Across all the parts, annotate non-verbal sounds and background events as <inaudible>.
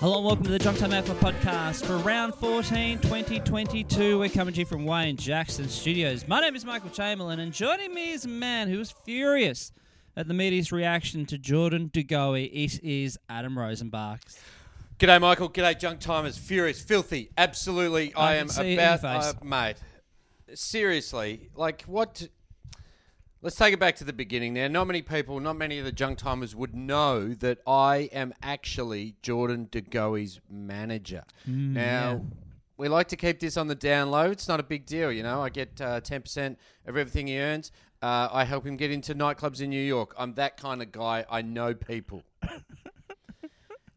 Hello and welcome to the Junk Time Alpha podcast for round 14, 2022. We're coming to you from Wayne Jackson Studios. My name is Michael Chamberlain, and joining me is a man who was furious at the media's reaction to Jordan De Goey. It is Adam Rosenbach. G'day, Michael. G'day, junk timers. Furious, filthy. Absolutely, I, I am can see it in your about, uh, mate. Seriously, like what? Let's take it back to the beginning. Now, not many people, not many of the junk timers would know that I am actually Jordan De Goey's manager. Mm, now, we like to keep this on the down low. It's not a big deal, you know. I get uh, ten percent of everything he earns. Uh, I help him get into nightclubs in New York. I'm that kind of guy. I know people. <laughs>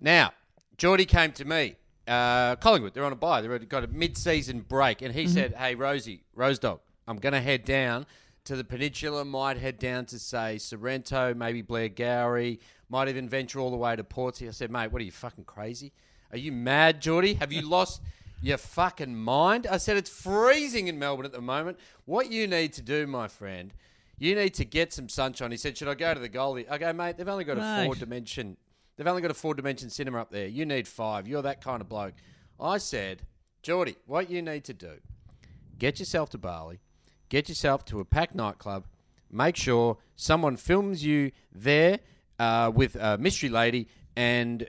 Now, Geordie came to me. Uh, Collingwood, they're on a buy. They've got a mid-season break, and he said, "Hey, Rosie, Rose Dog, I'm going to head down to the Peninsula. Might head down to say Sorrento, maybe Blairgowrie. Might even venture all the way to Portsea." I said, "Mate, what are you fucking crazy? Are you mad, Geordie? Have you lost?" Your fucking mind. I said it's freezing in Melbourne at the moment. What you need to do, my friend, you need to get some sunshine. He said, Should I go to the Goldie? I go, mate, they've only got a four dimension They've only got a four dimension cinema up there. You need five. You're that kind of bloke. I said, Geordie, what you need to do, get yourself to Bali, get yourself to a packed nightclub, make sure someone films you there uh, with a mystery lady, and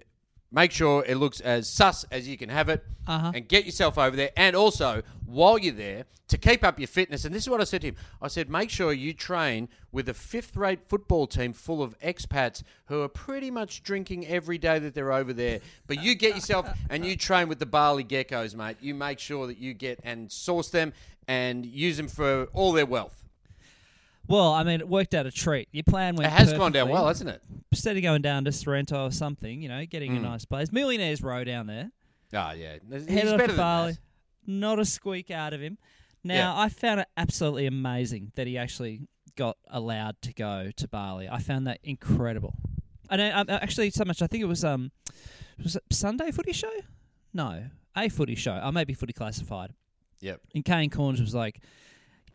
make sure it looks as sus as you can have it, Uh-huh. and get yourself over there. And also, while you're there, to keep up your fitness, and this is what I said to him I said, make sure you train with a fifth rate football team full of expats who are pretty much drinking every day that they're over there. But you get yourself <laughs> and you train with the Bali Geckos, mate. You make sure that you get and source them and use them for all their wealth. Well, I mean, it worked out a treat. Your plan went It has gone down perfectly. well, hasn't it? Instead of going down to Sorrento or something, you know, getting a Hmm. nice place. Millionaires Row down there. Oh, yeah. He's Headed off better to than Bali. that. Not a squeak out of him. Now. I found it absolutely amazing that he actually got allowed to go to Bali. I found that incredible. I know, um, actually, so much. I think it was um, was it Sunday Footy Show? No, a Footy Show. I may be Footy Classified. Yep. And Kane Cornes was like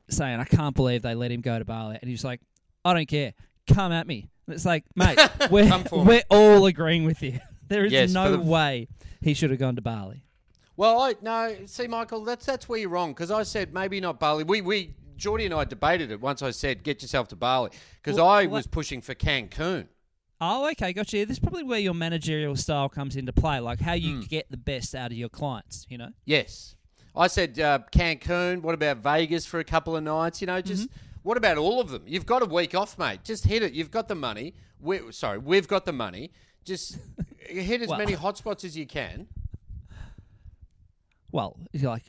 saying, "I can't believe they let him go to Bali," and he's like, "I don't care. Come at me." And it's like, mate, <laughs> we're Come for me. we're all agreeing with you. <laughs> There is Yes, no the- way he should have gone to Bali. Well, I no. See, Michael, that's that's where you're wrong because I said maybe not Bali. We we Geordie and I debated it once. I said get yourself to Bali because Well, I well, was pushing for Cancun. Oh, okay, gotcha. This is probably where your managerial style comes into play, like how you hmm. get the best out of your clients. You know, Yes, I said uh, Cancun. What about Vegas for a couple of nights? You know, just what about all of them? You've got a week off, mate. Just hit it. You've got the money. we sorry, we've got the money. Just <laughs> hit as Well- many hotspots as you can. well, you're like,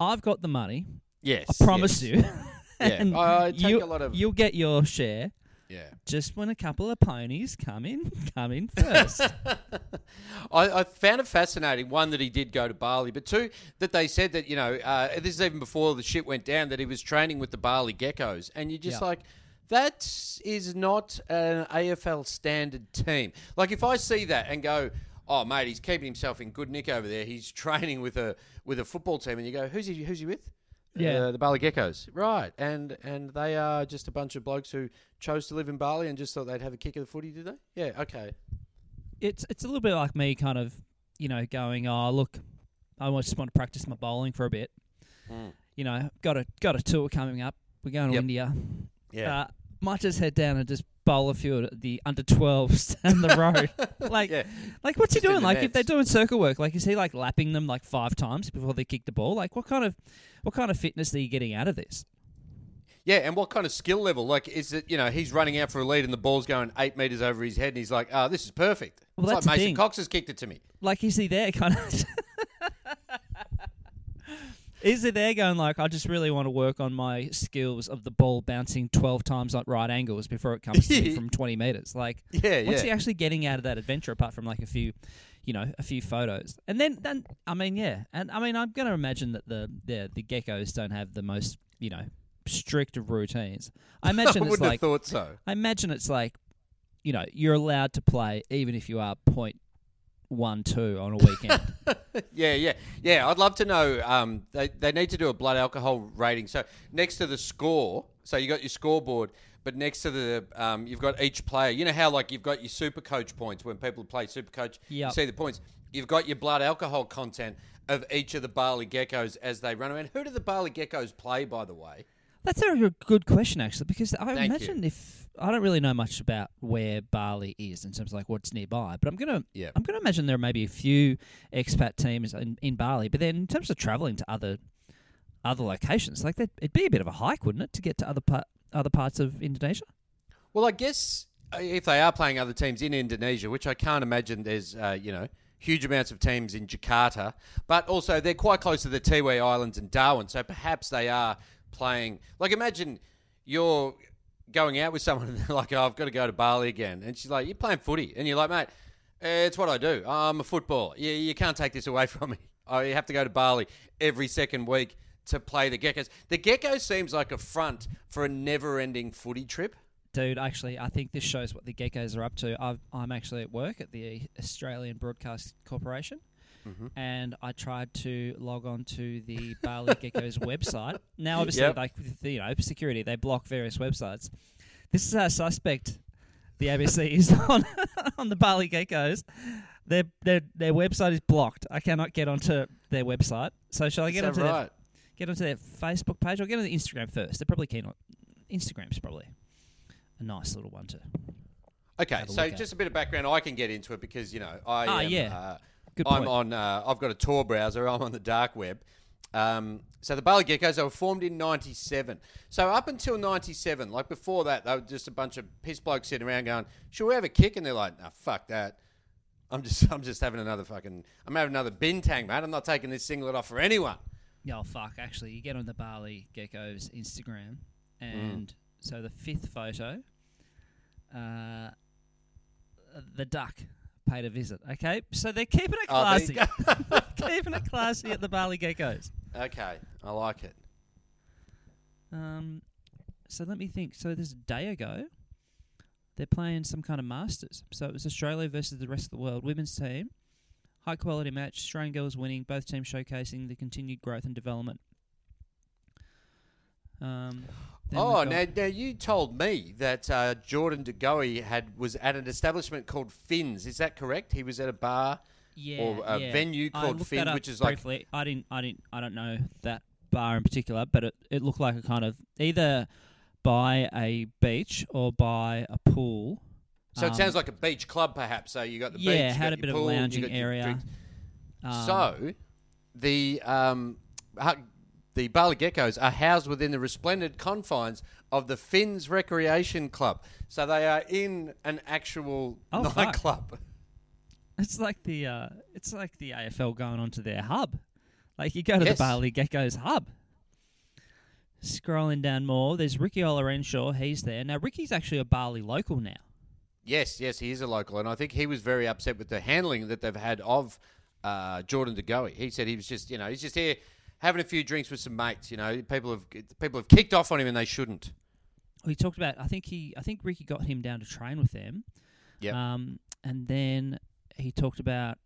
I've got the money. Yes, I promise yes. you. <laughs> Yeah, and I take you, a lot of- You'll get your share. Yeah. Just when a couple of ponies come in, <laughs> come in first. <laughs> I, I found it fascinating. One that he did go to Bali, but two that they said that you know uh, this is even before the shit went down that he was training with the Bali Geckos, and you're just Yeah. like, that is not an AFL standard team. Like if I see that and go. Oh mate, he's keeping himself in good nick over there. He's <laughs> training with a with a football team, and you go, "Who's he? Who's he with?" Yeah. uh, the Bali Geckos, right? And and they are just a bunch of blokes who chose to live in Bali and just thought they'd have a kick of the footy, did they? Yeah, okay. it's it's a little bit like me, kind of, you know, going, oh look, I just want to practice my bowling for a bit. You know, got a got a tour coming up. We're going to Yep. India. Yeah. Uh, might just head down and just bowl a few of the under 12s <laughs> down the road. <laughs> like, Yeah. like what's he Just in doing? Like, if they're doing circle work, like, is he like lapping them like five times before they kick the ball? Like, what kind of what kind of fitness are you getting out of this? Yeah, and what kind of skill level? Like, is it, you know, he's running out for a lead and the ball's going eight metres over his head and he's like, oh, this is perfect. Well, it's that's like Mason thing. Cox has kicked it to me. Like, is he there? <laughs> Kind of. Is it there going like, I just really want to work on my skills of the ball bouncing 12 times at right angles before it comes to me <laughs> from 20 meters? Like, Yeah, what's yeah. he actually getting out of that adventure apart from like a few, you know, a few photos? And then, then I mean, yeah. And I mean, I'm going to imagine that the, the, the geckos don't have the most, you know, strict of routines. I <laughs> imagine I it's like, thought so. I imagine it's like, you know, you're allowed to play even if you are point one two on a weekend. <laughs> Yeah, yeah, yeah. I'd love to know. Um, they they need to do a blood alcohol rating. So next to the score, so you got your scoreboard, but next to the um, you've got each player. You know how like you've got your super coach points when people play super coach. You see the points. You've got your blood alcohol content of each of the Bali geckos as they run around. Who do the Bali geckos play, by the way? That's a good- question, actually, because I Thank you. imagine if I don't really know much about where Bali is in terms of like what's nearby, but I'm gonna Yeah. I'm gonna imagine there may be a few expat teams in, in Bali, but then in terms of traveling to other other locations, like that, it'd be a bit of a hike, wouldn't it, to get to other part other parts of Indonesia? Well, I guess uh, if they are playing other teams in Indonesia, which I can't imagine there's, uh, you know, huge amounts of teams in Jakarta, but also they're quite close to the Tiwi Islands and Darwin, so perhaps they are playing. Like, imagine you're going out with someone and they're like, oh, I've got to go to Bali again. And she's like, You're playing footy. And you're like, Mate, it's what I do. I'm a footballer. You, you can't take this away <laughs> from me. I have to go to Bali every second week to play the Geckos. The Geckos seems like a front for a never ending footy trip. Dude, actually, I think this shows what the geckos are up to. I've, I'm actually at work at the Australian Broadcast Corporation, and I tried to log on to the <laughs> Bali Geckos website. Now, obviously, Yep. like with the, you know security, they block various websites. This is our suspect. The ABC <laughs> is on <laughs> on the Bali Geckos. Their their their website is blocked. I cannot get onto their website. So shall I get onto that their get onto their Facebook page or get onto Instagram first? They're probably keen on Instagram's probably a nice little one to. Okay, so look at. just a bit of background. I can get into it because you know I Ah, am, yeah. uh, Good I'm point. on. Uh, I've got a Tor browser. I'm on the dark web. Um, so the Bali Geckos they were formed in '97. So up until '97, like before that, they were just a bunch of piss blokes sitting around going, "Should we have a kick?" And they're like, "Nah, fuck that. I'm just, <laughs> I'm just having another fucking, I'm having another bin bintang, mate. I'm not taking this singlet off for anyone." Yeah, oh, fuck. Actually, you get on the Bali Geckos Instagram, Mm. and so the fifth photo, uh, the duck paid a visit. Okay, so they're keeping it Oh, classy, you <laughs> keeping it classy at the Bali Geckos. Okay, I like it. Um, so let me think. So this day ago, they're playing some kind of Masters. So it was Australia versus the rest of the world women's team. High quality match. Australian girls winning. Both teams showcasing the continued growth and development. Um, <sighs> <sighs> <sighs> Oh, now, now you told me that uh, Jordan De Goey had was at an establishment called Finn's. Is that correct? He was at a bar. yeah, or a yeah. venue called Finn, which is like- briefly. I didn't, I didn't, I don't know that bar in particular, but it, it looked like a kind of either by a beach or by a pool. So Um, it sounds like a beach club, perhaps. So you got the yeah, beach, had a bit your of a lounging area. Um, so the um, the Bali Geckos are housed within the resplendent confines of the Finns Recreation Club. So they are in an actual Oh, fuck. nightclub. <laughs> It's like the uh, it's like the AFL going onto their hub. Like you go to Yes. the Bali Geckos hub. Scrolling down more, there's Ricky Olarenshaw. He's there now. Ricky's actually a Bali local now. Yes, yes, he is a local, and I think he was very upset with the handling that they've had of uh, Jordan De Goey. He said he was just, you know, he's just here having a few drinks with some mates. You know, people have people have kicked off on him, and they shouldn't. We talked about. I think he. I think Ricky got him down to train with them. Yep. Um, and then he talked about.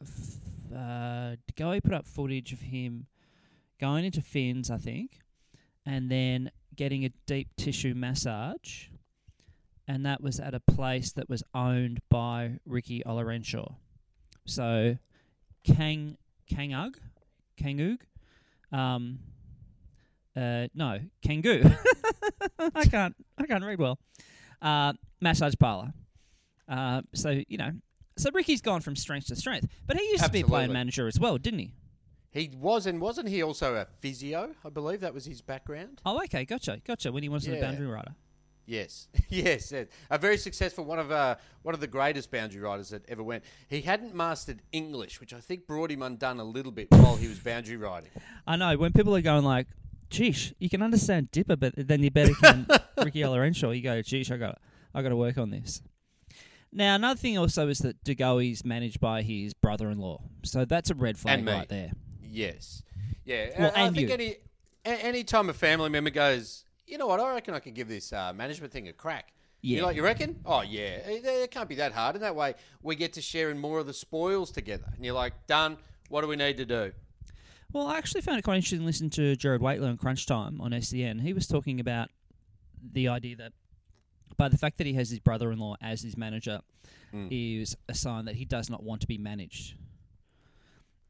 f- Uh, Goey put up footage of him going into Finns, I think, and then getting a deep tissue massage, and that was at a place that was owned by Ricky Olarenshaw. So, Kang Kangug, Kangug, um, uh, no, Kangoo. <laughs> I can't. I can't read well. Uh, massage parlor. Uh, so you know, so Ricky's gone from strength to strength, but he used to be a playing manager as well, didn't he? He was, and wasn't he also a physio? I believe that was his background. Oh, okay, gotcha, gotcha. When he was a Yeah. boundary rider. Yes, <laughs> yes, yes. a very successful one of uh, one of the greatest boundary riders that ever went. He hadn't mastered English, which I think brought him undone a little bit while he was boundary riding. I know when people are going like, "Geesh, you can understand Dipper, but then you better can <laughs> Ricky Renshaw." You go, "Geesh, I got, I got to work on this." Now, another thing also is that De Goey's managed by his brother-in-law, so that's a red flag right there. Yes, yeah. Well, I and think you. any any time a family member goes, you know what, I reckon I could give this uh, management thing a crack. Yeah. You like, you reckon? Oh yeah, it, it can't be that hard. And that way, we get to share in more of the spoils together. And you're like, done. What do we need to do? Well, I actually found it quite interesting listening to Gerard Whateley on Crunch Time on SEN. He was talking about the idea that by the fact that he has his brother-in-law as his manager hmm. is a sign that he does not want to be managed.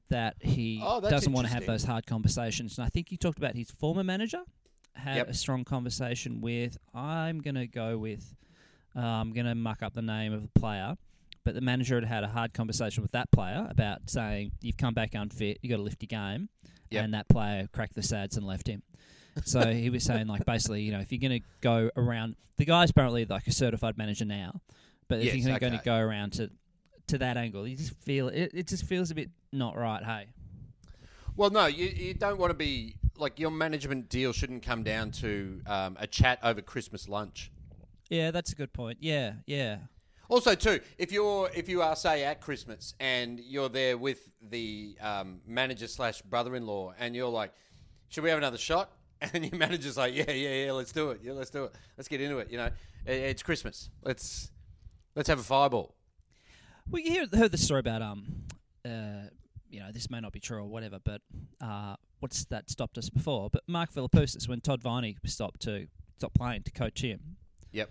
That he Oh, doesn't want to have those hard conversations. And I think he talked about his former manager had Yep. a strong conversation with. I'm going to go with. Uh, I'm going to muck up the name of the player, but the manager had had a hard conversation with that player about saying you've come back unfit, you got to lift your game, Yep. and that player cracked the sads and left him. So he was saying like basically, you know, if you're going to go around, the guy's apparently like a certified manager now, but if Yes, you're going to go around to to that angle, you just feel it. It just feels a bit not right. Hey, Well, no, you, you don't want to be like your management deal shouldn't come down to um, a chat over Christmas lunch. yeah, that's a good point. Yeah, yeah. Also, too, if you're if you are say at Christmas and you're there with the um, manager slash brother-in-law, and you're like, "Should we have another shot?" <laughs> And your manager's like, "Yeah, yeah, yeah, let's do it. Yeah, let's do it. Let's get into it. You know, it's Christmas. Let's let's have a fireball." We hear, heard the story about um, uh, you know, this may not be true or whatever, but uh, what's that stopped us before? But Mark Philippoussis, when Todd Viney stopped to stop playing to coach him, Yep.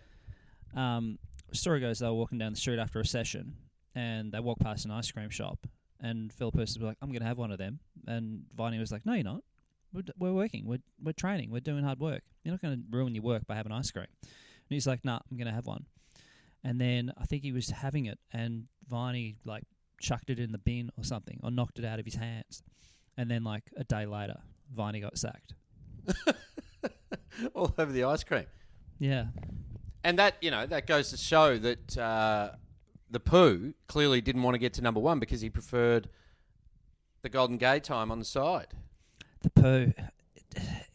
um, story goes they were walking down the street after a session, and they walked past an ice cream shop, and Philippoussis was like, "I'm going to have one of them," and Viney was like, "No, you're not. We're, d- we're working. We're we're training. We're doing hard work. You're not going to ruin your work by having ice cream." And he's like, "Nah, I'm going to have one." And then I think he was having it, and Viney like chucked it in the bin or something, or knocked it out of his hands. And then like a day later, Viney got sacked. <laughs> All over the ice cream. Yeah, And that, you know, that goes to show that uh, the poo clearly didn't want to get to number one because he preferred the Golden Gaytime on the side. the poo.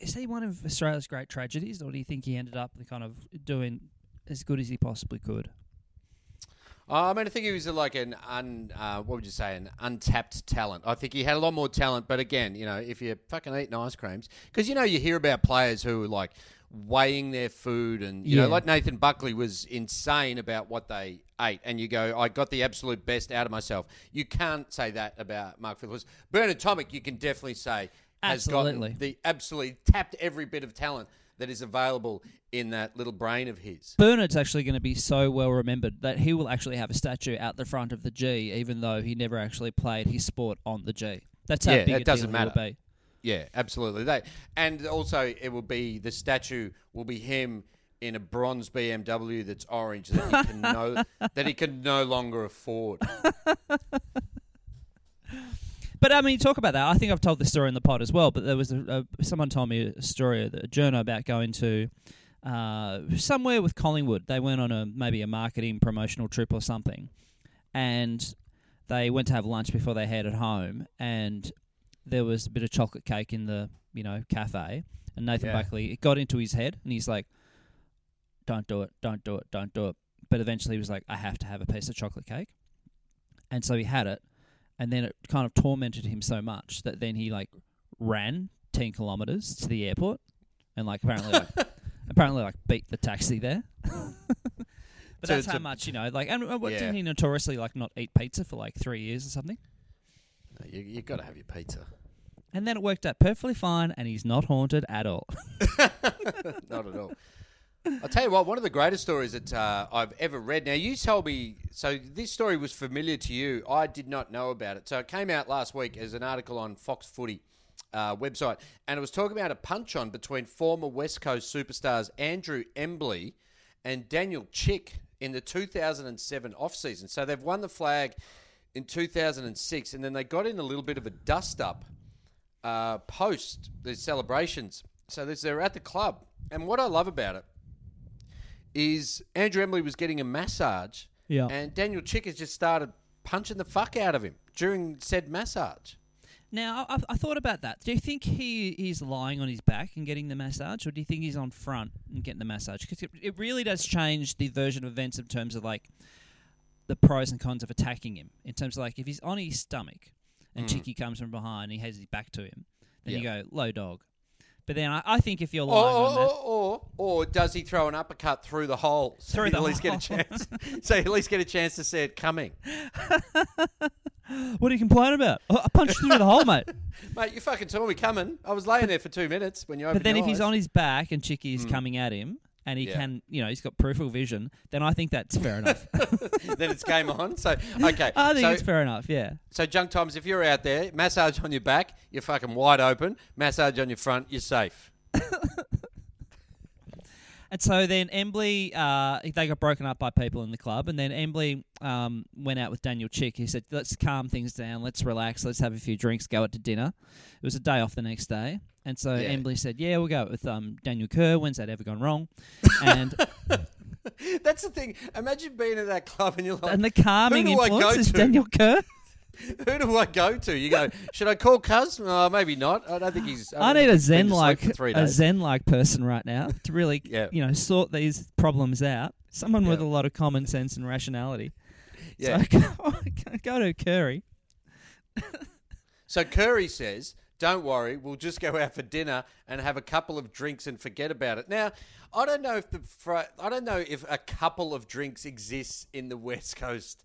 Is he one of Australia's great tragedies, or do you think he ended up kind of doing as good as he possibly could? I mean, I think he was like an un, uh, what would you say, an untapped talent. I think he had a lot more talent, but again, you know, if you're fucking eating ice creams, because you know you hear about players who are like weighing their food, and you Yeah. know, like Nathan Buckley was insane about what they ate, and you go, I got the absolute best out of myself. You can't say that about Mark Phillips. Bernard Tomic, you can definitely say has Absolutely. gotten the absolutely tapped every bit of talent that is available in that little brain of his. Bernard's actually going to be so well remembered that he will actually have a statue out the front of the G, even though he never actually played his sport on the G. That's how Yeah, big it a doesn't deal he will matter. be. Yeah, absolutely. They and also it will be the statue will be him in a bronze BMW that's orange that he can no <laughs> that he can no longer afford. <laughs> But I mean, talk about that. I think I've told this story in the pod as well. But there was a, a someone told me a story, a journal about going to uh, somewhere with Collingwood. They went on a maybe a marketing promotional trip or something, and they went to have lunch before they headed home. And there was a bit of chocolate cake in the you know cafe. And Nathan Yeah. Buckley, it got into his head, and he's like, "Don't do it, don't do it, don't do it." But eventually, he was like, "I have to have a piece of chocolate cake," and so he had it and then it kind of tormented him so much that then he like ran 10 kilometers to the airport and like apparently like, <laughs> apparently like beat the taxi there <laughs> but So that's how much you know like and uh, what Yeah. didn't he notoriously like not eat pizza for like three years or something You you got to have your pizza. and then it worked out perfectly fine and he's not haunted at all <laughs> Not at all. I'll tell you what, one of the greatest stories that uh, I've ever read. Now, you told me, so this story was familiar to you. I did not know about it. So it came out last week as an article on Fox Footy uh, website, and it was talking about a punch on between former West Coast superstars Andrew Embley and Daniel Chick in the 2007 off-season. So they've won the flag in 2006, and then they got in a little bit of a dust-up uh, post the celebrations. So they're at the club, and what I love about it is Andrew Embley was getting a massage, Yeah. and Daniel Chick has just started punching the fuck out of him during said massage. Now, I, I thought about that. Do you think he is lying on his back and getting the massage, or do you think he's on front and getting the massage? Because it, it really does change the version of events in terms of like the pros and cons of attacking him. In terms of like if he's on his stomach and mm. Chicky comes from behind and he has his back to him, then you go low dog. But then I, I think if you're Or, lying on or, that, or, or does he throw an uppercut through the hole? So Through you the at least get a chance. <laughs> so you at least get a chance to see it coming. <laughs> what are you complaining about? I punched through the hole, mate. <laughs> Mate, you fucking saw me coming. I was laying there for two minutes when you opened But then if he's on his back and Chicky's hmm. coming at him. And he Yeah. can, you know, he's got peripheral vision. Then I think that's fair enough. <laughs> then it's game on. So okay, <laughs> I think so, it's fair enough. Yeah. so junk times. If you're out there, massage on your back, you're fucking wide open. Massage on your front, you're safe. <laughs> And so then Embley, uh, they got broken up by people in the club, and then Embley um, went out with Daniel Chick. He said, "Let's calm things down. Let's relax. Let's have a few drinks. Go out to dinner." It was a day off the next day, and so Yeah. Embley said, "Yeah, we'll go out with um, Daniel Kerr. When's that ever gone wrong?" <laughs> And That's the thing. Imagine being at that club and you're like, and the calming who do I go influence is to? Daniel Kerr. <laughs> Who do I go to? You go, should I call Cuz? Oh, maybe not. I don't think he's. I don't need a zen like a zen like person right now to really <laughs> Yeah. you know sort these problems out. Someone with a lot of common sense and rationality. Yeah. So <laughs> go to Curry. So Curry says, "Don't worry, we'll just go out for dinner and have a couple of drinks and forget about it." Now, I don't know if the fr- I don't know if a couple of drinks exists in the West Coast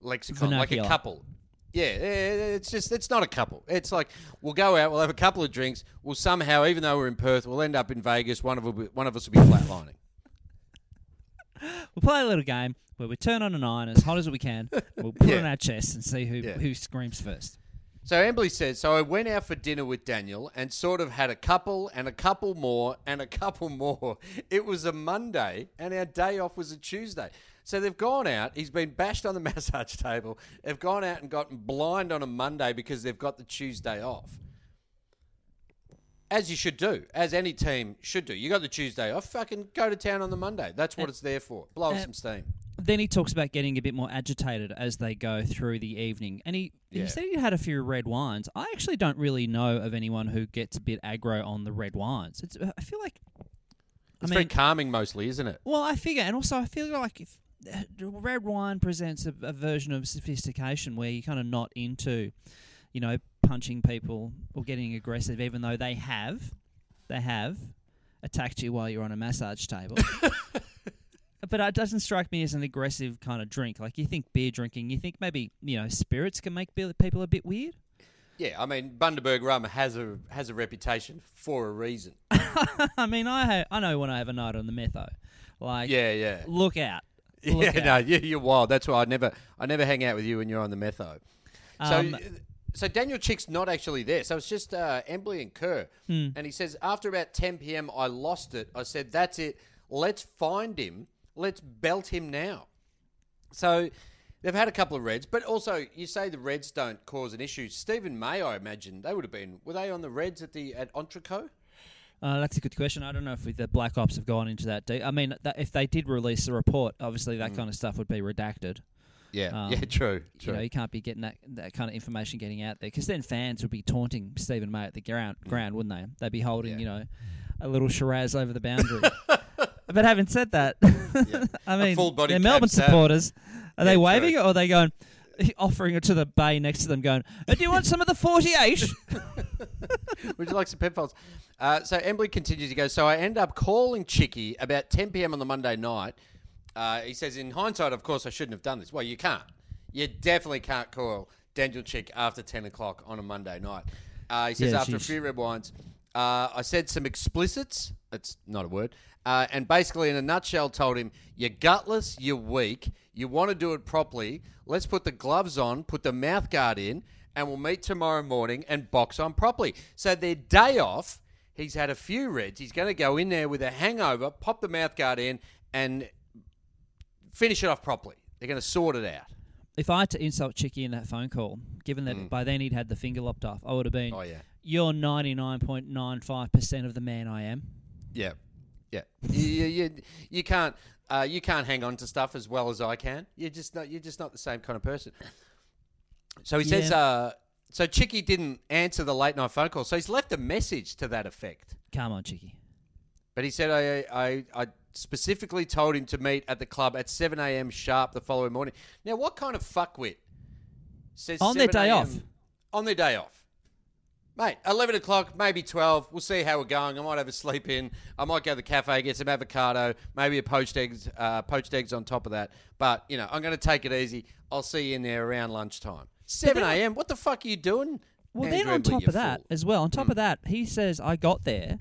lexicon, like a couple. Yeah, it's just it's not a couple. It's like we'll go out, we'll have a couple of drinks, we'll somehow, even though we're in Perth, we'll end up in Vegas. One of will be, one of us will be flatlining. We'll play a little game where we turn on a nine as hot as we can. We'll put it on our chest and see who Yeah. who screams first. So Embley says, so I went out for dinner with Daniel and sort of had a couple and a couple more and a couple more. It was a Monday and our day off was a Tuesday. So they've gone out, he's been bashed on the <laughs> massage table. They've gone out and gotten blind on a Monday because they've got the Tuesday off. As you should do, as any team should do. You got the Tuesday off, fucking go to town on the Monday. That's what it's there for. Blow Uh, some steam. Then he talks about getting a bit more agitated as they go through the evening, and he Yeah. he said he had a few red wines. I actually don't really know of anyone who gets a bit aggro on the red wines. It's I feel like It's I very calming mostly, isn't it? Well, I figure, and also I feel like if uh, red wine presents a, a version of sophistication where you're kind of not into, you know, punching people or getting aggressive, even though they have, they have attacked you while you're on a massage table. <laughs> but it doesn't strike me as an aggressive kind of drink. Like you think beer drinking, you think maybe you know spirits can make people a bit weird. Yeah, I mean Bundaberg rum has a has a reputation for a reason. <laughs> I mean, I ha- I know when I have a night on the metho, like Yeah, yeah. look out. Yeah, out. no, you- you're wild. That's why I never, I never hang out with you when you're on the metho. So, Um, so Daniel Chick's not actually there. So it's just uh, Embley and Kerr. Hmm. And he says after about 10 p.m. I lost it. I said that's it. Let's find him. Let's belt him now. So they've had a couple of Reds, but also you say the Reds don't cause an issue. Steven May, I imagine they would have been. Were they on the Reds at the at Entrecote? Uh, that's a good question. I don't know if the Black Ops have gone into that deep. I mean, that, if they did release a report, obviously that kind of stuff would be redacted. Yeah, <laughs> Um, yeah, true, You know, you can't be getting that, that kind of information getting out there because then fans would be taunting Steven May at the ground, ground wouldn't they? They'd be holding, Yeah. you know, a little Shiraz over the boundary. <laughs> <laughs> but having said that, I mean, they're Melbourne supporters. Are Yeah, they waving it or are they going, <laughs> offering it to the bay next to them, going, "Uh, "Do you want some of the 48? <laughs> Would you like some penfolds? Uh, so Embley continues. He goes, so I end up calling Chicky about 10 p.m. on the Monday night. Uh, he says, in hindsight, of course, I shouldn't have done this. Well, you can't. You definitely can't call Daniel Chick after 10 o'clock on a Monday night. Uh, he says, Yeah, after a few red wines, uh, I said some explicits. That's not a word. Uh, and basically, in a nutshell, told him, You're gutless, you're weak, you want to do it properly. Let's put the gloves on, put the mouth guard in, and we'll meet tomorrow morning and box on properly. So, their day off, he's had a few reds. He's going to go in there with a hangover, pop the mouth guard in, and finish it off properly. They're going to sort it out. if I had to insult Chicky in that phone call, given that by then he'd had the finger lopped off, I would have been, Mm. Oh, yeah. You're 99.95% of the man I am. Yeah. Yeah, you, you, you, can't uh, you can't hang on to stuff as well as I can. You're just not you're just not the same kind of person. So he says, Yeah. uh, so Chicky didn't answer the late night phone call, so he's left a message to that effect. Come on, Chicky. But he said I, I, I specifically told him to meet at the club at 7 a.m. sharp the following morning. Now, what kind of fuckwit says On their day off. On their day off. Mate, 11 o'clock, maybe 12. We'll see how we're going. I might have a sleep in. I might go to the cafe, get some avocado, maybe a poached eggs, uh, poached eggs on top of that. But, you know, I'm going to take it easy. I'll see you in there around lunchtime. 7 a.m. What the fuck are you doing? Well, Andrew then on top of that, fool? as well, on top Mm. of that, he says I got there,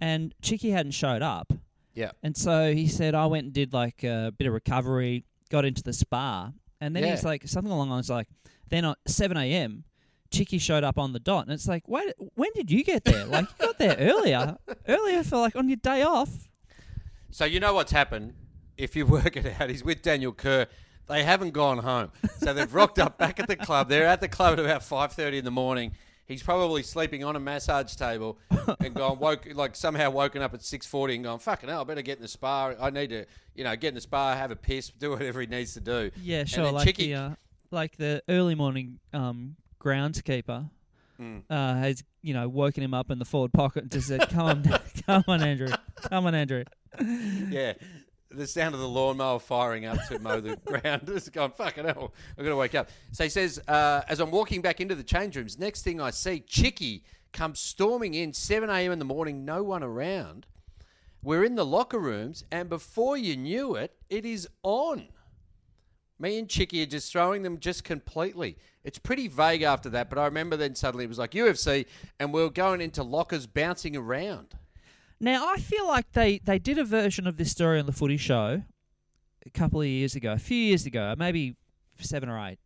and Chicky hadn't showed up, Yeah. and so he said I went and did like a bit of recovery, got into the spa, and then Yeah. he's like something along the lines like, then at seven a.m. Chicky showed up on the dot, and it's like, wait, when did you get there? Like you got there earlier, <laughs> earlier for like on your day off. So you know what's happened. If you work it out, he's with Daniel Kerr. They haven't gone home, so they've rocked up back at the club. They're at the club at about five thirty in the morning. He's probably sleeping on a massage table and gone woke like somehow woken up at six forty and gone fucking hell. I better get in the spa. I need to you know get in the spa, have a piss, do whatever he needs to do. Yeah, And sure. then Like Chicky- the uh, like the early morning um, groundskeeper Mm. uh, has you know woken him up in the forward pocket and just said, "Come on, <laughs> come on, Andrew, come on, Andrew." yeah. The sound of the lawnmower firing up to mow the <laughs> ground. Just going, fucking hell, I'm going to wake up. So he says, uh, as I'm walking back into the change rooms, next thing I see, Chicky comes storming in, 7 a.m. in the morning, no one around. We're in the locker rooms, and before you knew it, it is on. Me and Chicky are just throwing them just completely. It's pretty vague after that, but I remember then suddenly it was like UFC, and we were going into lockers bouncing around. Now I feel like they they did a version of this story on the Footy Show a couple of years ago, a few years ago, maybe seven or eight,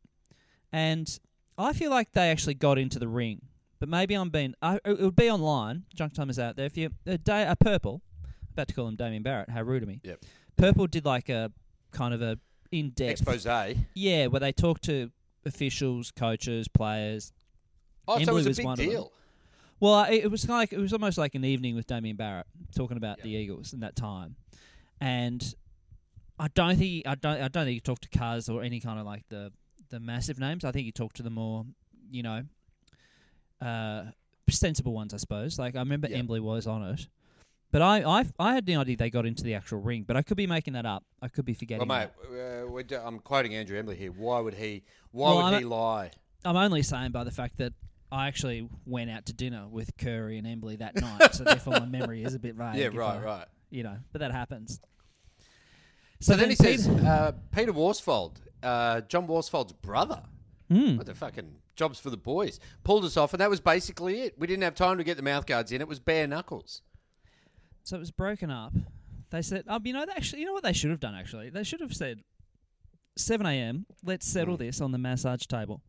and I feel like they actually got into the ring. But maybe I'm being. Uh, I, it would be online. Junk time is out there. If you a day a purple, about to call him Damien Barrett. How rude of me. Yep. Purple did like a kind of a in depth Expose. Yeah, where they talk to officials, coaches, players. Oh, so it was a was big one of them. deal. Well, I- it was kind of like it was almost like an evening with Damien Barrett talking about the Eagles in that time, and I don't think he, I don't I don't think he talked to Cuz or any kind of like the the massive names. I think he talked to the more you know uh, sensible ones, I suppose. Like I remember Yeah. Embley was on it. But I, I, I had the idea they got into the actual ring, but I could be making that up. I could be forgetting. Well, mate, uh, we're do- I'm quoting Andrew Embley here. Why would he? Why Well, would I'm he lie? I'm only saying by the fact that I actually went out to dinner with Curry and Embley that night, so therefore my memory is a bit <laughs> vague. Yeah, if right, I- right. You know, but that happens. So, then, he Peter- says, uh, Peter Worsfold, uh, John Worsfold's brother. Hmm. What the fucking jobs for the boys? Pulled us off, and that was basically it. We didn't have time to get the mouth guards in. It was bare knuckles. So it was broken up. They said, um, you know, they actually, you know what they should have done. Actually, they should have said, seven a.m. Let's settle Mm. this on the massage table.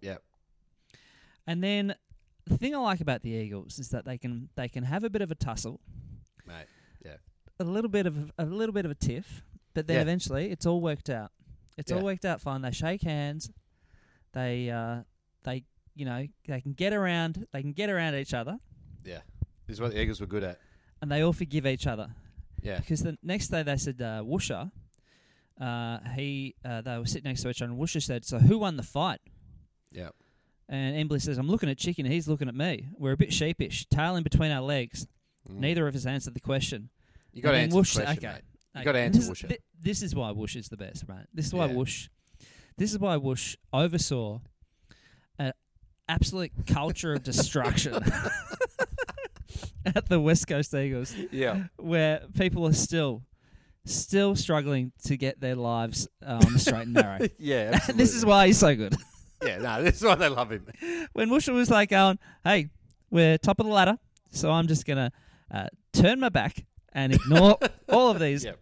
Yeah. And then the thing I like about the Eagles is that they can they can have a bit of a tussle, Mate. Yeah. a little bit of a little bit of a tiff, but then Yeah. eventually it's all worked out. It's Yeah. all worked out fine. They shake hands. They uh, they you know they can get around. They can get around each other, Yeah. This is what the Eagles were good at. And they all forgive each other. Yeah. Because the next day they said uh, Woosha, uh, he uh, they were sitting next to each other, and Woosha said, "So who won the fight?" Yeah. And Embley says, "I'm looking at Chicken, he's looking at me. We're a bit sheepish, tail in between our legs. Mm. Neither of us answered the question." You got to answer Whoosh the question, okay. mate. You Okay, got to answer this, Whoosh. is, thi- this is why Whoosh is the best, right? This is why Yeah. Whoosh. This is why Whoosh oversaw an absolute culture of destruction <laughs> <laughs> <laughs> at the West Coast Eagles, Yeah. where people are still, still struggling to get their lives uh, on the straight and narrow. <laughs> Yeah. <laughs> And this is why he's so good. Yeah. No. This is why they love him. when Whoosh was like going, "Hey, we're top of the ladder, so I'm just gonna uh, turn my back and ignore all of these." Yep.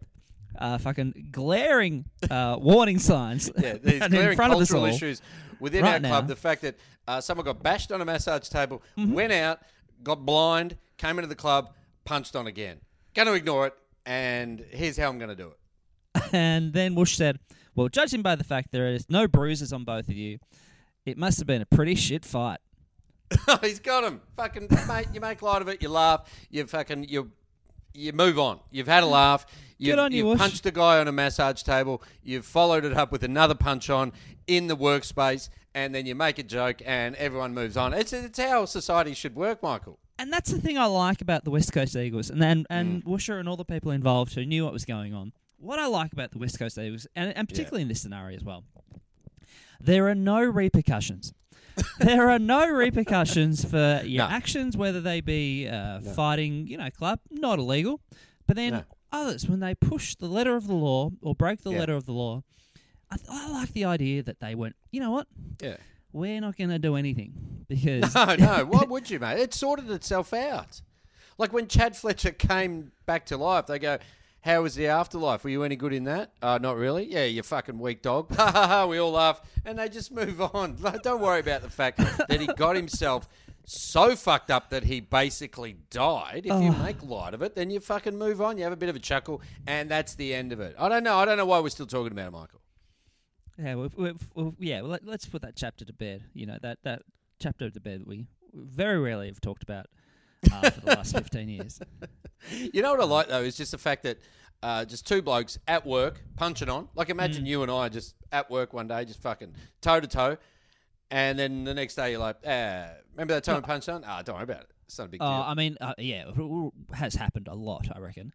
uh, fucking glaring uh, warning signs Yeah, these in glaring front of us cultural issues within right our club. now. The fact that uh, someone got bashed on a massage table, Mm-hmm. went out, got blind, came into the club, punched on again. Going to ignore it, and here's how I'm going to do it. <laughs> And then Whoosh said, "Well, judging by the fact there is no bruises on both of you, it must have been a pretty shit fight." <laughs> He's got him. Fucking mate, you make light of it, you laugh, you fucking you you move on. You've had a laugh. You've, on you, you've punched a guy on a massage table. You've followed it up with another punch on in the workspace, and then you make a joke, and everyone moves on. It's, it's how society should work, Michael. And that's the thing I like about the West Coast Eagles, and and, and Mm. Woosher and all the people involved who knew what was going on. What I like about the West Coast Eagles, and, and particularly in this scenario as well, there are no repercussions. <laughs> there are no repercussions for your No. actions, whether they be uh, fighting, you know, club, not illegal. But then No. others, when they push the letter of the law or break the Yeah. letter of the law, I, I like the idea that they went, you know what, Yeah. we're not going to do anything <laughs> because No, no. <laughs> Why would you, mate? It sorted itself out. Like when Chad Fletcher came back to life, they go, How was the afterlife? Were you any good in that? Uh, not really. Yeah, you fucking weak dog. Ha ha ha. We all laugh. And they just move <laughs> on. Like, Don't worry about the fact that he got himself so fucked up that he basically died. If you make light of it, then you fucking move on. You have a bit of a chuckle, and that's the end of it. I don't know. I don't know why we're still talking about it, Michael. Yeah, we've, we've, we've, yeah. Well, let, let's put that chapter to bed. You know that that chapter to bed that we very rarely have talked about uh, for the last fifteen years. <laughs> You know what I like though is just the fact that uh, just two blokes at work punching on. Like Mm. imagine you and I just at work one day, just fucking toe to toe, and then the next day you're like, ah, remember that time we punched on? Ah, don't worry about it. It's not a big Uh, deal. I mean, uh, yeah, it has happened a lot. I reckon.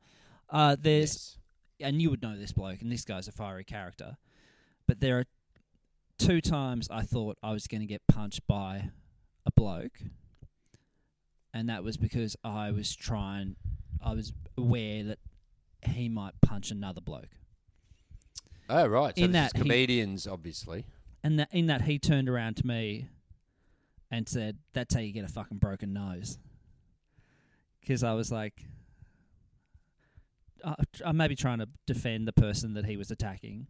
Uh, there's Yes. and you would know this bloke, and this guy's a fiery character. But there are two times I thought I was going to get punched by a bloke, and that was because I was trying, I was aware that he might punch another bloke, Oh right. So in that he- comedians, obviously. and that in that he turned around to me and said, "That's how you get a fucking broken nose," because I was like. I- I'm maybe trying to defend the person that he was attacking,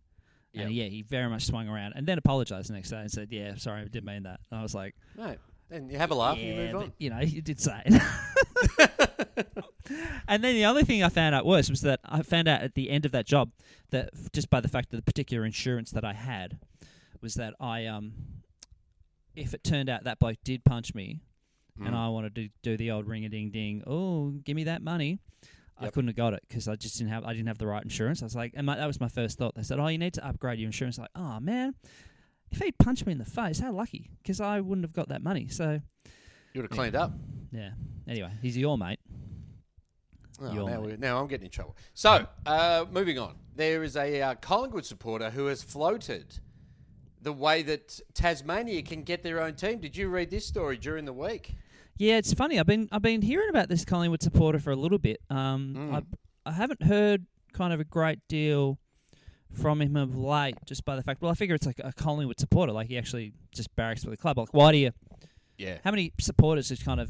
And yeah, he very much swung around and then apologized the next day and said, "Yeah, sorry, I didn't mean that." And I was like, Right. Then you have a laugh and you move but, on. you know, you did say it. <laughs> and then the other thing I found out worse was that I found out at the end of that job that f- just by the fact of the particular insurance that I had was that I um if it turned out that bloke did punch me and Mm. I wanted to do the old ring a ding ding, oh, give me that money. I couldn't have got it because I just didn't have I didn't have the right insurance. I was like, and my, that was my first thought. They said, "Oh, you need to upgrade your insurance." Like, oh man, if he'd punched me in the face, how lucky because I wouldn't have got that money. So You would have cleaned up. yeah. Anyway, he's your mate. Oh, Your now, mate. now I'm getting in trouble. So, uh, moving on. There is a uh, Collingwood supporter who has floated the way that Tasmania can get their own team. Did you read this story during the week? Yeah, it's funny. I've been I've been hearing about this Collingwood supporter for a little bit. Um, Mm. I I haven't heard kind of a great deal from him of late, just by the fact. Well, I figure it's like a Collingwood supporter, like he actually just barracks for the club. Like, why do you? Yeah. How many supporters just kind of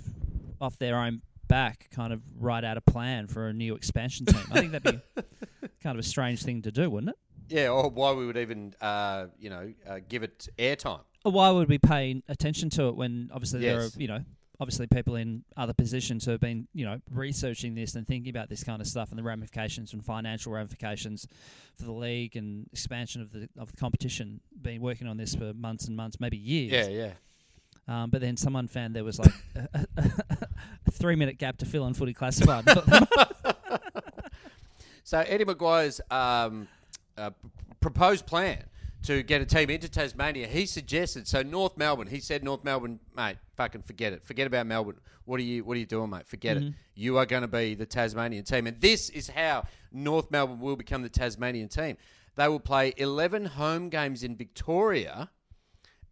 off their own back kind of write out a plan for a new expansion team? I think that'd be <laughs> kind of a strange thing to do, wouldn't it? Yeah, or why we would even, uh, you know, uh, give it airtime. Or why would we pay attention to it when obviously there are you know obviously people in other positions who have been you know researching this and thinking about this kind of stuff and the ramifications and financial ramifications for the league and expansion of the of the competition. Been working on this for months and months, maybe years. Yeah, yeah. Um, but then someone found there was like a, a, a three minute gap to fill on Footy Classified. <laughs> So Eddie McGuire's um, uh, proposed plan to get a team into Tasmania, he suggested. So North Melbourne, he said, North Melbourne, mate, fucking forget it. Forget about Melbourne. What are you? What are you doing, mate? Forget mm-hmm. it. You are going to be the Tasmanian team, and this is how North Melbourne will become the Tasmanian team. They will play eleven home games in Victoria.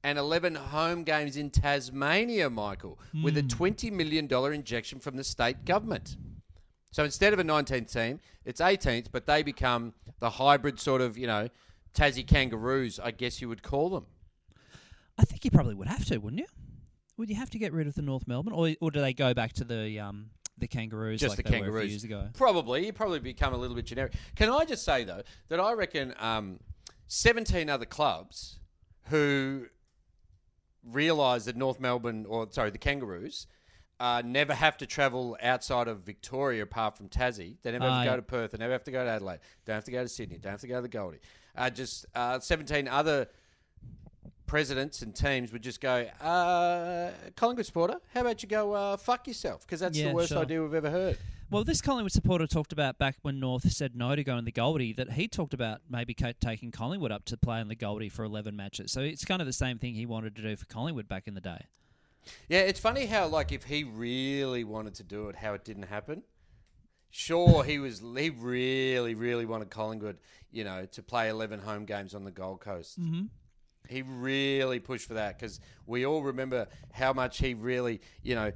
And 11 home games in Tasmania, Michael, with a hmm. $20 million injection from the state government. So instead of a 19th team, it's 18th, but they become the hybrid sort of, you know, Tassie Kangaroos, I guess you would call them. I think you probably would have to, wouldn't you? Would you have to get rid of the North Melbourne, or or do they go back to the um the Kangaroos Just like the they were a few Kangaroos. years ago? Probably. You probably become a little bit generic. Can I just say, though, that I reckon um, 17 other clubs who realise that North Melbourne, or sorry, the Kangaroos, uh, never have to travel outside of Victoria apart from Tassie. They never have Ah, to go to Perth. They never have to go to Adelaide. Don't have to go to Sydney. Don't have to go to the Goldie. Uh, just uh, 17 other presidents and teams would just go, uh, Collingwood supporter, how about you go uh, fuck yourself? Because that's Yeah, the worst sure. idea we've ever heard. Well, this Collingwood supporter talked about back when North said no to going to the Goldie that he talked about maybe taking Collingwood up to play in the Goldie for 11 matches. So it's kind of the same thing he wanted to do for Collingwood back in the day. Yeah, it's funny how like if he really wanted to do it, how it didn't happen. Sure, he was he really really wanted Collingwood, you know, to play eleven home games on the Gold Coast. Mm-hmm. He really pushed for that because we all remember how much he really, you know,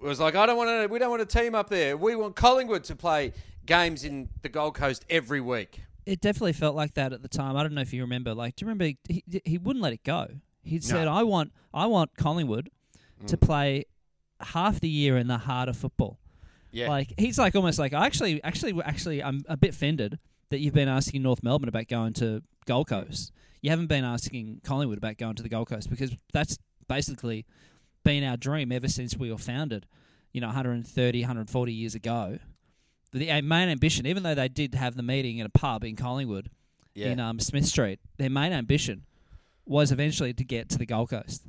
was like, I don't want to, we don't want a team up there. We want Collingwood to play games in the Gold Coast every week. It definitely felt like that at the time. I don't know if you remember. Like, do you remember? He, he wouldn't let it go. He said, "I want, I want Collingwood to play half the year in the heart of football." Yeah, Like he's like almost like I actually, actually, actually, I'm a bit offended that you've been asking North Melbourne about going to Gold Coast. You haven't been asking Collingwood about going to the Gold Coast because that's basically been our dream ever since we were founded. You know, 130, 140 years ago. The main ambition, even though they did have the meeting in a pub in Collingwood, yeah. in um, Smith Street, their main ambition was eventually to get to the Gold Coast.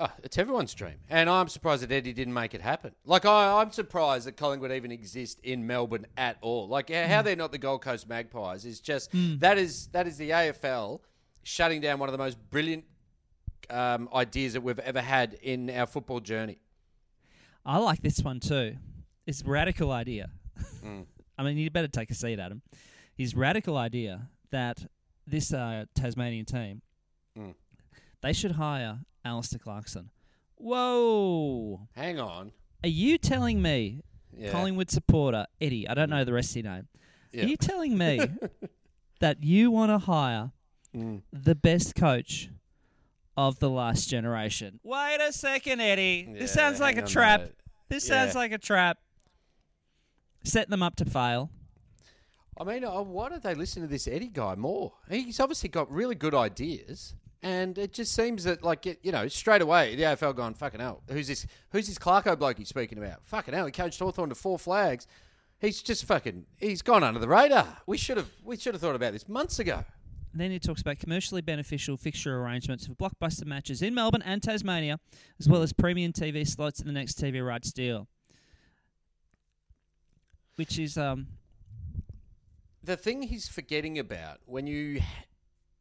Oh, it's everyone's dream. And I'm surprised that Eddie didn't make it happen. Like, I, I'm surprised that Collingwood even exist in Melbourne at all. Like, yeah, how they're not the Gold Coast Magpies is just that is that is the AFL shutting down one of the most brilliant um, ideas that we've ever had in our football journey. I like this one too. It's a radical idea. Mm. <laughs> I mean, you better take a seat, Adam. His radical idea that this uh, Tasmanian team Mm. they should hire Alastair Clarkson. Whoa! Hang on. Are you telling me, Yeah. Collingwood supporter Eddie? I don't know the rest of your name. Yeah. Are you telling me <laughs> that you want to hire Mm. the best coach of the last generation? Wait a second, Eddie. this sounds like a trap. This Yeah. sounds like a trap. Set them up to fail. I mean, uh, why don't they listen to this Eddie guy more? He's obviously got really good ideas, and it just seems that, like, it, you know, straight away the AFL going fucking hell. Who's this? Who's this Clarko bloke he's speaking about? Fucking hell, he coached Hawthorn to four flags. He's just fucking. He's gone under the radar. We should have. We should have thought about this months ago. And then he talks about commercially beneficial fixture arrangements for blockbuster matches in Melbourne and Tasmania, as well as premium TV slots in the next TV rights deal. Which is um, The thing he's forgetting about when you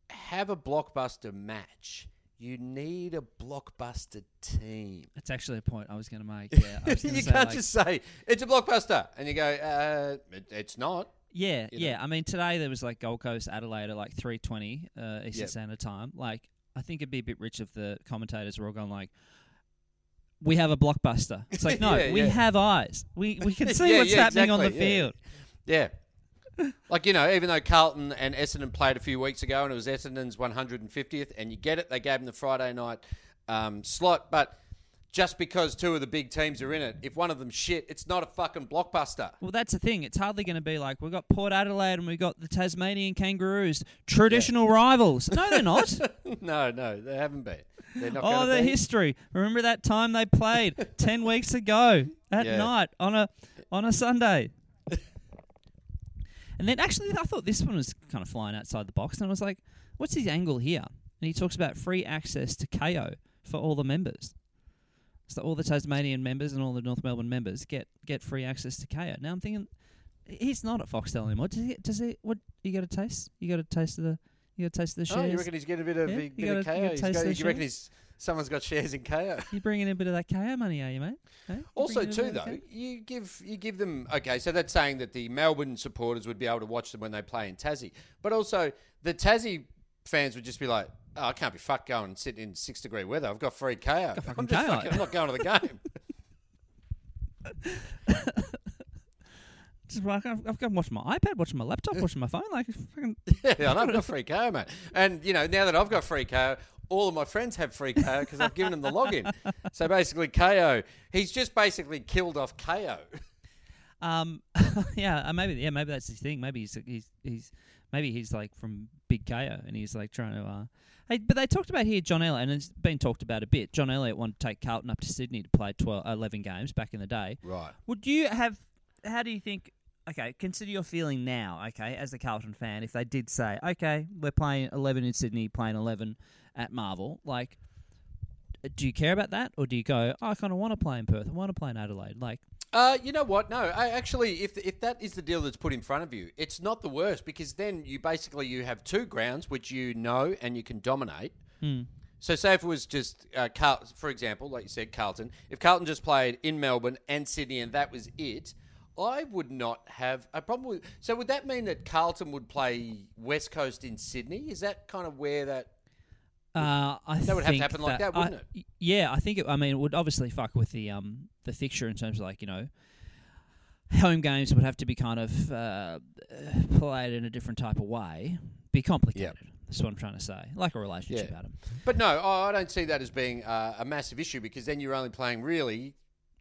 have a blockbuster match, you need a blockbuster team. that's actually a point I was going to make. <laughs> Yeah, you say, can't like- just say it's a blockbuster and you go, uh, it, it's not. Yeah, you know. yeah. I mean, today there was like Gold Coast, Adelaide at like three twenty uh, Eastern Yep. Standard Time. Like, I think it'd be a bit rich if the commentators were all going like, "We have a blockbuster." It's like, <laughs> no, Yeah, we yeah. have eyes. We we can <laughs> see Yeah, what's happening on the exactly, field. Yeah. Like, you know, even though Carlton and Essendon played a few weeks ago and it was Essendon's 150th, and you get it, they gave them the Friday night um, slot, but just because two of the big teams are in it, if one of them shit, it's not a fucking blockbuster. Well, that's the thing. It's hardly going to be like we've got Port Adelaide and we've got the Tasmanian Kangaroos, traditional rivals. No, they're not. <laughs> no, no, they haven't been. They're not oh, the be. history. Remember that time they played <laughs> ten weeks ago at Yeah. night on a on a Sunday. And then actually, I thought this one was kind of flying outside the box, and I was like, "What's his angle here?" And he talks about free access to Kayo for all the members. So all the Tasmanian members and all the North Melbourne members get get free access to Kayo. Now I'm thinking, he's not at Foxtel anymore. Does he? Does he? What you got a taste? You got a taste of the? You got a taste of the Oh, you reckon he's getting a bit of, Yeah, a you bit gotta- of you Kayo? gotta taste got- the you reckon shares. he's, someone's got shares in Kayo? <laughs> You bringing in a bit of that Kayo money, are you, mate? Hey? Also, bringing in a too, though, you give you give them okay. So that's saying that the Melbourne supporters would be able to watch them when they play in Tassie, but also the Tassie fans would just be like, "Oh, I can't be fucked going and sitting in six degree weather. I've got free Kayo. fucking I'm just Kayo." fucking, I'm not going to the game." <laughs> Just like I've, I've got watching my iPad, watching my laptop, watching my phone. Like, fucking, <laughs> yeah, know, I've got free Kayo, mate. And you know, now that I've got free Kayo, all of my friends have free Kayo because I've given them the login. So basically, Kayo, he's just basically killed off Kayo. um, <laughs> yeah, uh, maybe, yeah, maybe that's his thing. Maybe he's he's he's maybe he's like from Big Kayo, and he's like trying to. Uh, hey, but they talked about here John Elliott, and it's been talked about a bit. John Elliott wanted to take Carlton up to Sydney to play 12, 11 games back in the day. Right. Would you have? How do you think? Okay, consider your feeling now. Okay, as a Carlton fan, if they did say, okay, we're playing eleven in Sydney, playing eleven at Marvel, like, do you care about that, or do you go, oh, I kind of want to play in Perth, I want to play in Adelaide? Like, Uh, you know what? No, I actually, if if that is the deal that's put in front of you, it's not the worst because then you basically you have two grounds which you know and you can dominate. So, say if it was just uh, Carl, for example, like you said, Carlton. If Carlton just played in Melbourne and Sydney and that was it, I would not have a problem with. So, would that mean that Carlton would play West Coast in Sydney? Is that kind of where that? Uh, I think That would have to happen like that, wouldn't I- it? Yeah, I think. It, I mean, it would obviously fuck with the um the fixture in terms of like you know, home games would have to be kind of uh, played in a different type of way, be complicated. That's what I'm trying to say. Like a relationship, Yeah. Adam. But no, I I don't see that as being uh, a massive issue because then you're only playing really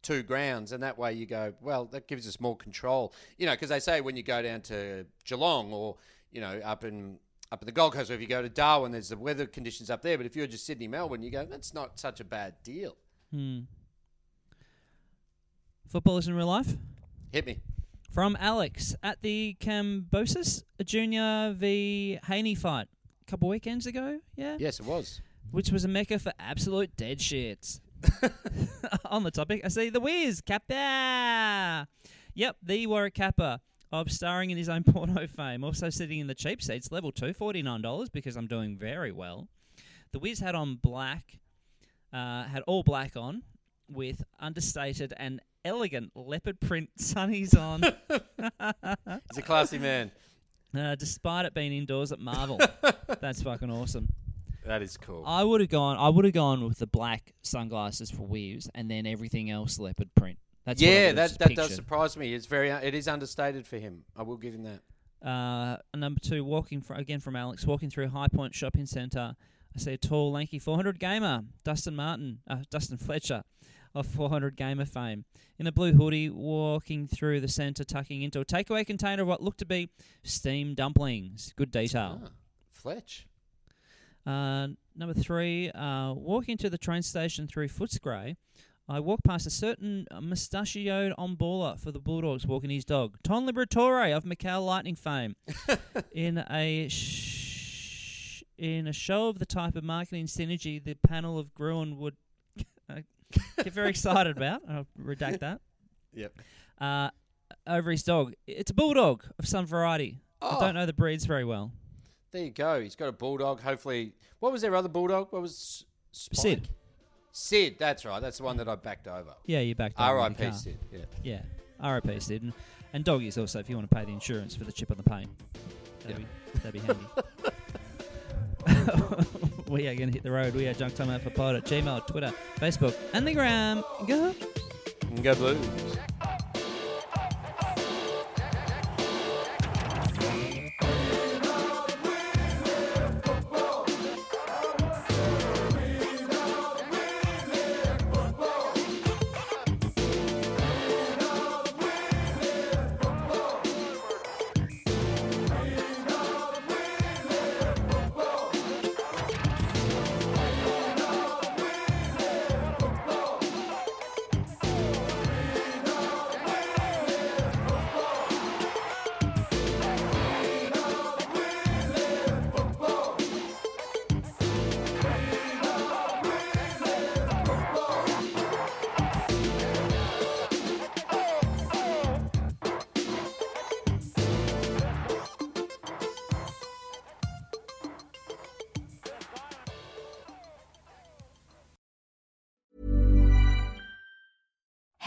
two grounds, and that way you go, well, that gives us more control. You know, because they say when you go down to Geelong or you know up in up in the Gold Coast, or if you go to Darwin, there's the weather conditions up there. But if you're just Sydney, Melbourne, you go, that's not such a bad deal. Hmm. Footballers in real life. Hit me. From Alex at the Kambosos Junior v Haney fight a couple weekends ago. Yeah. Yes, it was. which was a mecca for absolute dead shits. <laughs> <laughs> On the topic, I see the Wiz Capper. Yep, the Warwick Capper of starring in his own <laughs> porno fame. Also sitting in the cheap seats, level two, $49 because I'm doing very well. The Wiz had on black, uh, had all black on with understated and elegant leopard print <laughs> sunnies on, He's a classy man. uh, despite it being indoors at Marvel. That's fucking awesome. That is cool. I would have gone. I would have gone with the black sunglasses for Weaves, and then everything else leopard print. That's yeah, that that does surprise me. It's very it is understated for him. I will give him that. Uh, number two, walking fr- again from Alex, walking through High Point Shopping Centre. I see a tall, lanky 400 gamer, Dustin Martin, uh, Dustin Fletcher, of 400 gamer fame, in a blue hoodie, walking through the centre, tucking into a takeaway container of what looked to be steamed dumplings. Good detail. Ah, Fletch. Uh, number three, uh, walking to the train station through Footscray, I walk past a certain mustachioed on baller for the Bulldogs walking his dog, Tom Liberatore of Macau Lightning fame, <laughs> in a sh- in a show of the type of marketing synergy the panel of Gruen would <laughs> uh, get very excited about. I'll redact that. Yep. Uh, over his dog, it's a bulldog of some variety. I Oh. don't know the breeds very well. There you go. He's got a bulldog. Hopefully, what was their other bulldog? What was Spike? Sid. Sid. That's right. That's the one that I backed over. Yeah, you backed over in the R.I.P. Sid. Yeah. Yeah, RIP Sid. And, and doggies also, if you want to pay the insurance for the chip on the paint. That'd, be, that'd be handy. <laughs> we are going to hit the road. We are Junk Time Out for Pod at Gmail, Twitter, Facebook, and the gram. Go. Go Blues.